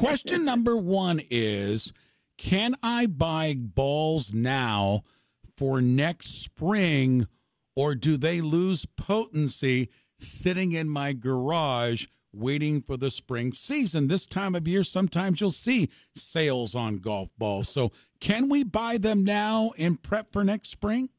question number one is Can I buy balls now for next spring, or do they lose potency sitting in my garage? Waiting for the spring season. This time of year, sometimes you'll see sales on golf balls. So, can we buy them now and prep for next spring?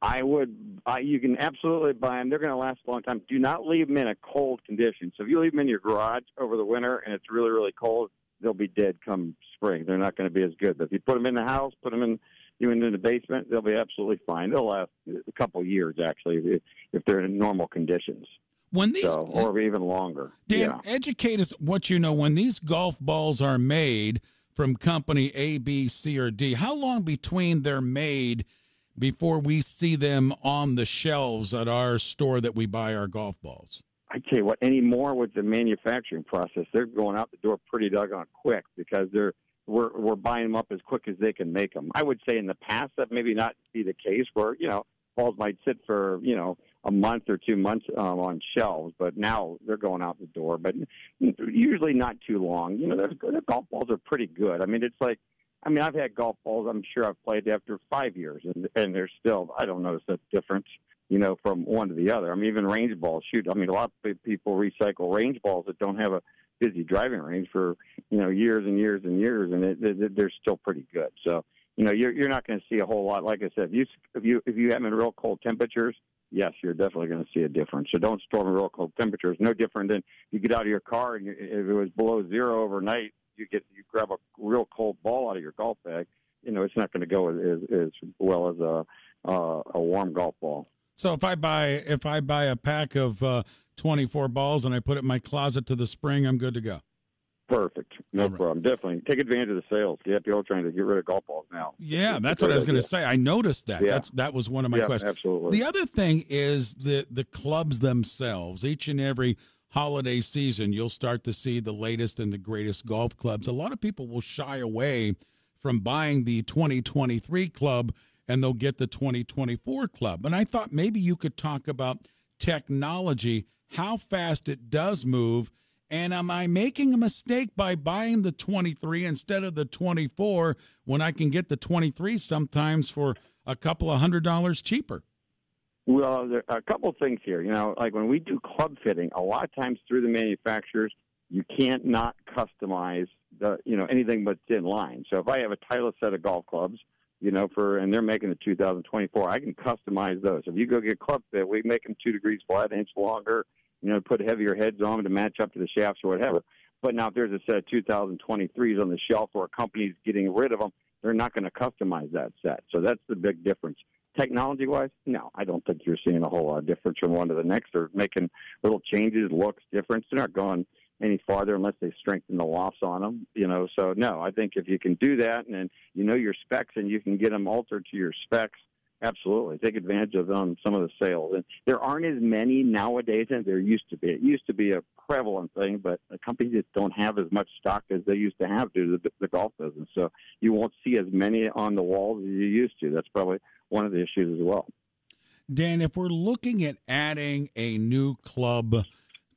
I would. You can absolutely buy them. They're going to last a long time. Do not leave them in a cold condition. So if you leave them in your garage over the winter and it's really really cold, they'll be dead come spring. They're not going to be as good. But if you put them in the house, put them in even in the basement, they'll be absolutely fine. They'll last a couple years actually if, if they're in normal conditions. When these, so, or even longer. Dan, yeah. educate us what you know. When these golf balls are made from company A, B, C, or D, how long between they're made before we see them on the shelves at our store that we buy our golf balls? I tell you what, anymore with the manufacturing process, they're going out the door pretty doggone quick because they're we're we're buying them up as quick as they can make them. I would say in the past that maybe not be the case where you know balls might sit for you know a month or two months um, on shelves, but now they're going out the door. But usually not too long. You know, their golf balls are pretty good. I mean, it's like I mean, I've had golf balls. I'm sure I've played after five years, and and they're still. I don't notice a difference, you know, from one to the other. I mean, even range balls. Shoot, I mean, a lot of people recycle range balls that don't have a busy driving range for you know years and years and years, and it, it, they're still pretty good. So you know, you're you're not going to see a whole lot. Like I said, if you if you if you have in real cold temperatures, yes, you're definitely going to see a difference. So don't store them in real cold temperatures. No different than you get out of your car and you, if it was below zero overnight, you get you grab a real cold ball out of your golf bag, you know it's not going to go as, as well as a uh, a warm golf ball. So if I buy if I buy a pack of uh, 24 balls and I put it in my closet to the spring, I'm good to go. Perfect. No right. problem. Definitely take advantage of the sales. Yeah, people are trying to get rid of golf balls now. Yeah, that's what I was going to say. I noticed that. Yeah. That's that was one of my yeah, questions. Absolutely. The other thing is the the clubs themselves. Each and every holiday season, you'll start to see the latest and the greatest golf clubs. A lot of people will shy away from buying the 2023 club and they'll get the 2024 club. And I thought maybe you could talk about technology, how fast it does move. And am I making a mistake by buying the 23 instead of the 24 when I can get the 23 sometimes for a couple of hundred dollars cheaper? Well, there are a couple of things here. You know, like when we do club fitting, a lot of times through the manufacturers, you can't not customize the you know anything but thin line. So if I have a Titleist set of golf clubs, you know, for and they're making the 2024, I can customize those. If you go get club fit, we make them two degrees flat, an inch longer. You know, put heavier heads on them to match up to the shafts or whatever. But now if there's a set of 2023s on the shelf or a company's getting rid of them, they're not going to customize that set. So that's the big difference. Technology wise, no, I don't think you're seeing a whole lot of difference from one to the next. They're making little changes, looks different. They're not going any farther unless they strengthen the lofts on them, you know. So no, I think if you can do that and then you know your specs and you can get them altered to your specs, absolutely take advantage of them, some of the sales. And there aren't as many nowadays as there used to be. It used to be a prevalent thing, but companies just don't have as much stock as they used to have due to the, the golf business. So you won't see as many on the walls as you used to. That's probably one of the issues as well. Dan, if we're looking at adding a new club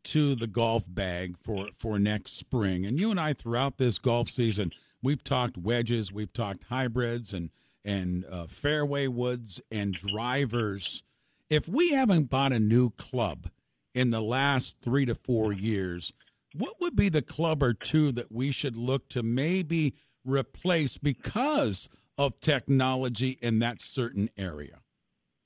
to the golf bag for, for next spring, and you and I throughout this golf season, we've talked wedges, we've talked hybrids and and uh, fairway woods and drivers. If we haven't bought a new club in the last three to four years, what would be the club or two that we should look to maybe replace because of technology in that certain area?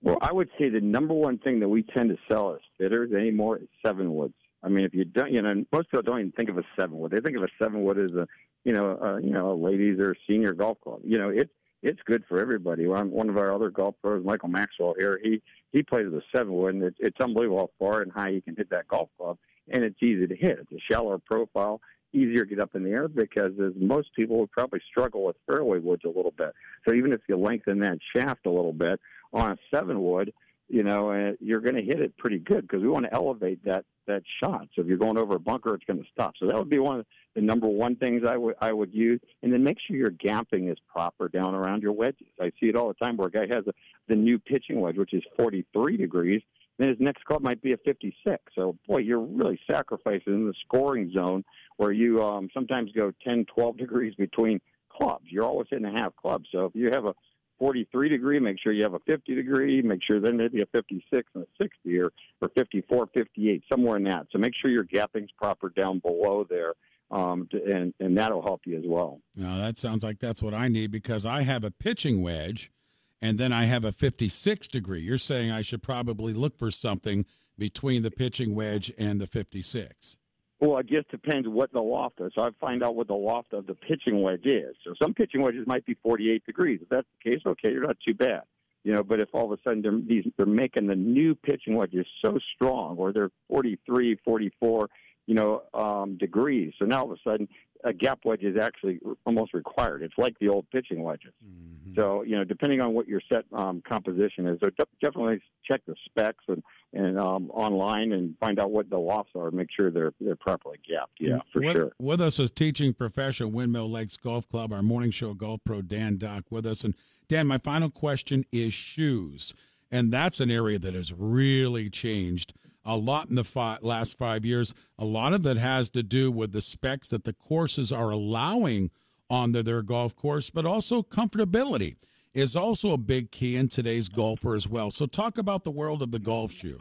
Well, I would say the number one thing that we tend to sell as fitters anymore is seven woods. I mean, if you don't, you know, most people don't even think of a seven wood. They think of a seven wood as a, you know, a, you know, a ladies or senior golf club. You know, it's it's good for everybody. One of our other golf pros, Michael Maxwell here, he he plays with a seven wood, and it's, it's unbelievable how far and high he can hit that golf club, and it's easy to hit. It's a shallower profile easier to get up in the air because as most people would probably struggle with fairway woods a little bit. So even if you lengthen that shaft a little bit on a seven wood, you know, uh, you're going to hit it pretty good because we want to elevate that that shot. So if you're going over a bunker, it's going to stop. So that would be one of the number one things I would I would use, and then make sure your gapping is proper down around your wedges. I see it all the time where a guy has a, the new pitching wedge, which is 43 degrees, then his next club might be a 56. So, boy, you're really sacrificing in the scoring zone where you um, sometimes go 10, 12 degrees between clubs. You're always hitting a half club. So if you have a 43 degree, make sure you have a 50 degree, make sure then maybe a 56 and a 60 or, or 54, 58, somewhere in that. So make sure your gapping's proper down below there. Um, and, and that'll help you as well. Now, that sounds like that's what I need because I have a pitching wedge and then I have a 56 degree. You're saying I should probably look for something between the pitching wedge and the 56. Well, it just depends what the loft is. So I find out what the loft of the pitching wedge is. So some pitching wedges might be 48 degrees. If that's the case, okay, you're not too bad. You know, but if all of a sudden they're, these, they're making the new pitching wedges so strong, or they're 43, 44, you know, um, degrees. So now all of a sudden a gap wedge is actually almost required. It's like the old pitching wedges. Mm-hmm. So you know, depending on what your set um, composition is, so definitely check the specs and and um, online and find out what the lofts are. Make sure they're they're properly gapped. Yeah, for with, sure. With us is teaching professional Windmill Lakes Golf Club, our morning show golf pro Dan Dauk with us. And Dan, my final question is shoes, and that's an area that has really changed a lot in the fi- last five years. A lot of it has to do with the specs that the courses are allowing onto their golf course, but also comfortability is also a big key in today's golfer as well. So, talk about the world of the golf shoe.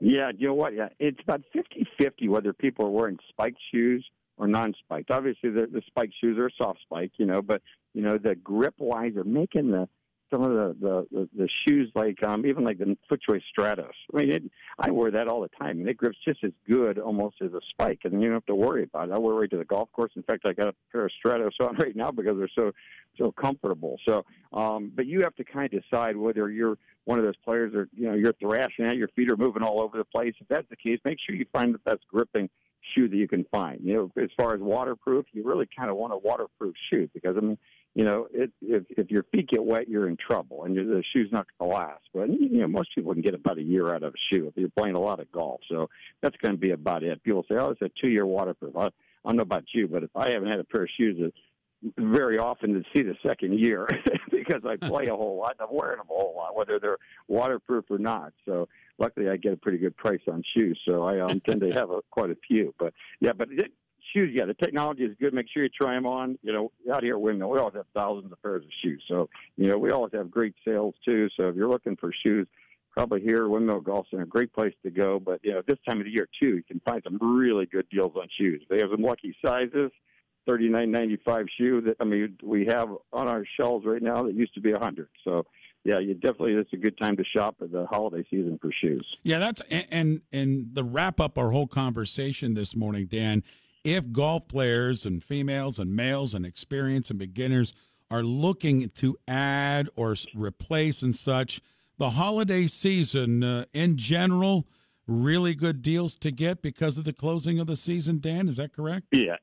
Yeah, you know what? Yeah, it's about 50 50 whether people are wearing spiked shoes or non spiked. Obviously, the, the spiked shoes are soft spike, you know, but, you know, the grip wise are making the some of the the, the, the shoes like um, even like the FootJoy Stratos. I mean, it, I wear that all the time, and it grips just as good almost as a spike, and you don't have to worry about it. I wear it right to the golf course. In fact, I got a pair of Stratos on right now because they're so so comfortable. So, um, but you have to kind of decide whether you're one of those players or you know you're thrashing out, your feet are moving all over the place. If that's the case, make sure you find the best gripping shoe that you can find. You know, as far as waterproof, you really kind of want a waterproof shoe because I mean you know, it, if if your feet get wet, you're in trouble, and the shoe's not going to last. But you know, most people can get about a year out of a shoe if you're playing a lot of golf. So that's going to be about it. People say, "Oh, it's a two-year waterproof." I, I don't know about you, but if I haven't had a pair of shoes that very often to see the second year because I play a whole lot and I'm wearing them a whole lot, whether they're waterproof or not. So luckily, I get a pretty good price on shoes, so I um, tend to have a, quite a few. But yeah, but it, shoes, yeah, the technology is good. Make sure you try them on. You know, out here at Windmill, we always have thousands of pairs of shoes. So, you know, we always have great sales too. So if you're looking for shoes, probably here, Windmill Golf Center, a great place to go. But, you know, this time of the year too, you can find some really good deals on shoes. They have some lucky sizes. Thirty nine ninety five shoe that I mean we have on our shelves right now that used to be a hundred. So yeah, you definitely it's a good time to shop at the holiday season for shoes. Yeah, that's and and the wrap up our whole conversation this morning, Dan if golf players and females and males and experienced and beginners are looking to add or replace and such, the holiday season uh, in general, really good deals to get because of the closing of the season. Dan, is that correct? Yeah,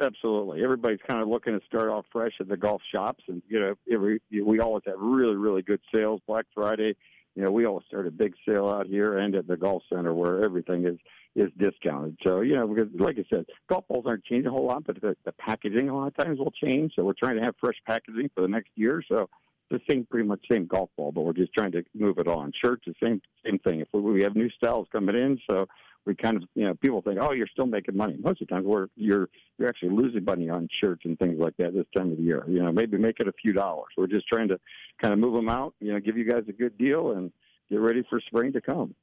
absolutely. Everybody's kind of looking to start off fresh at the golf shops, and you know, every we always have really, really good sales. Black Friday, you know, we always start a big sale out here and at the golf center where everything is is discounted. So, you know, because like I said, golf balls aren't changing a whole lot, but the, the packaging a lot of times will change. So we're trying to have fresh packaging for the next year. So the same, pretty much same golf ball, but we're just trying to move it on. Shirts, the same, same thing. If we, we have new styles coming in, so we kind of, you know, people think, oh, you're still making money. Most of the time, we're you're you're actually losing money on shirts and things like that this time of the year. You know, maybe make it a few dollars. We're just trying to kind of move them out. You know, give you guys a good deal and get ready for spring to come.